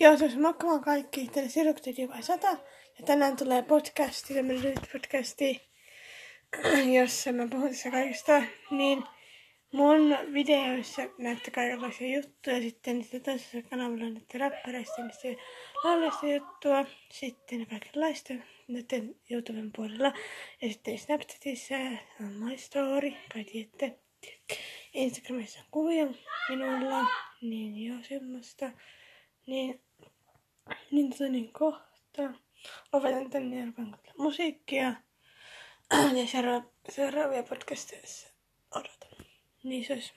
Joo, tuossa mokkaamaan kaikki. Tänne Sirukti vai 100. Ja tänään tulee podcasti, tämmönen lyhyt podcasti, jossa mä puhun tässä kaikista. Niin mun videoissa näette kaikenlaisia juttuja. Sitten niitä toisessa kanavalla näette räppäreistä, niistä laulista juttua. Sitten kaikenlaista näiden YouTuben puolella. Ja sitten Snapchatissa on My Story, kai tiedätte. Instagramissa on kuvia minulla, niin joo semmoista. Niin, Linsonin kohta. Opetan tänne Järven musiikkia ja seuraavia, seuraavia podcasteissa odotan. Niin se olisi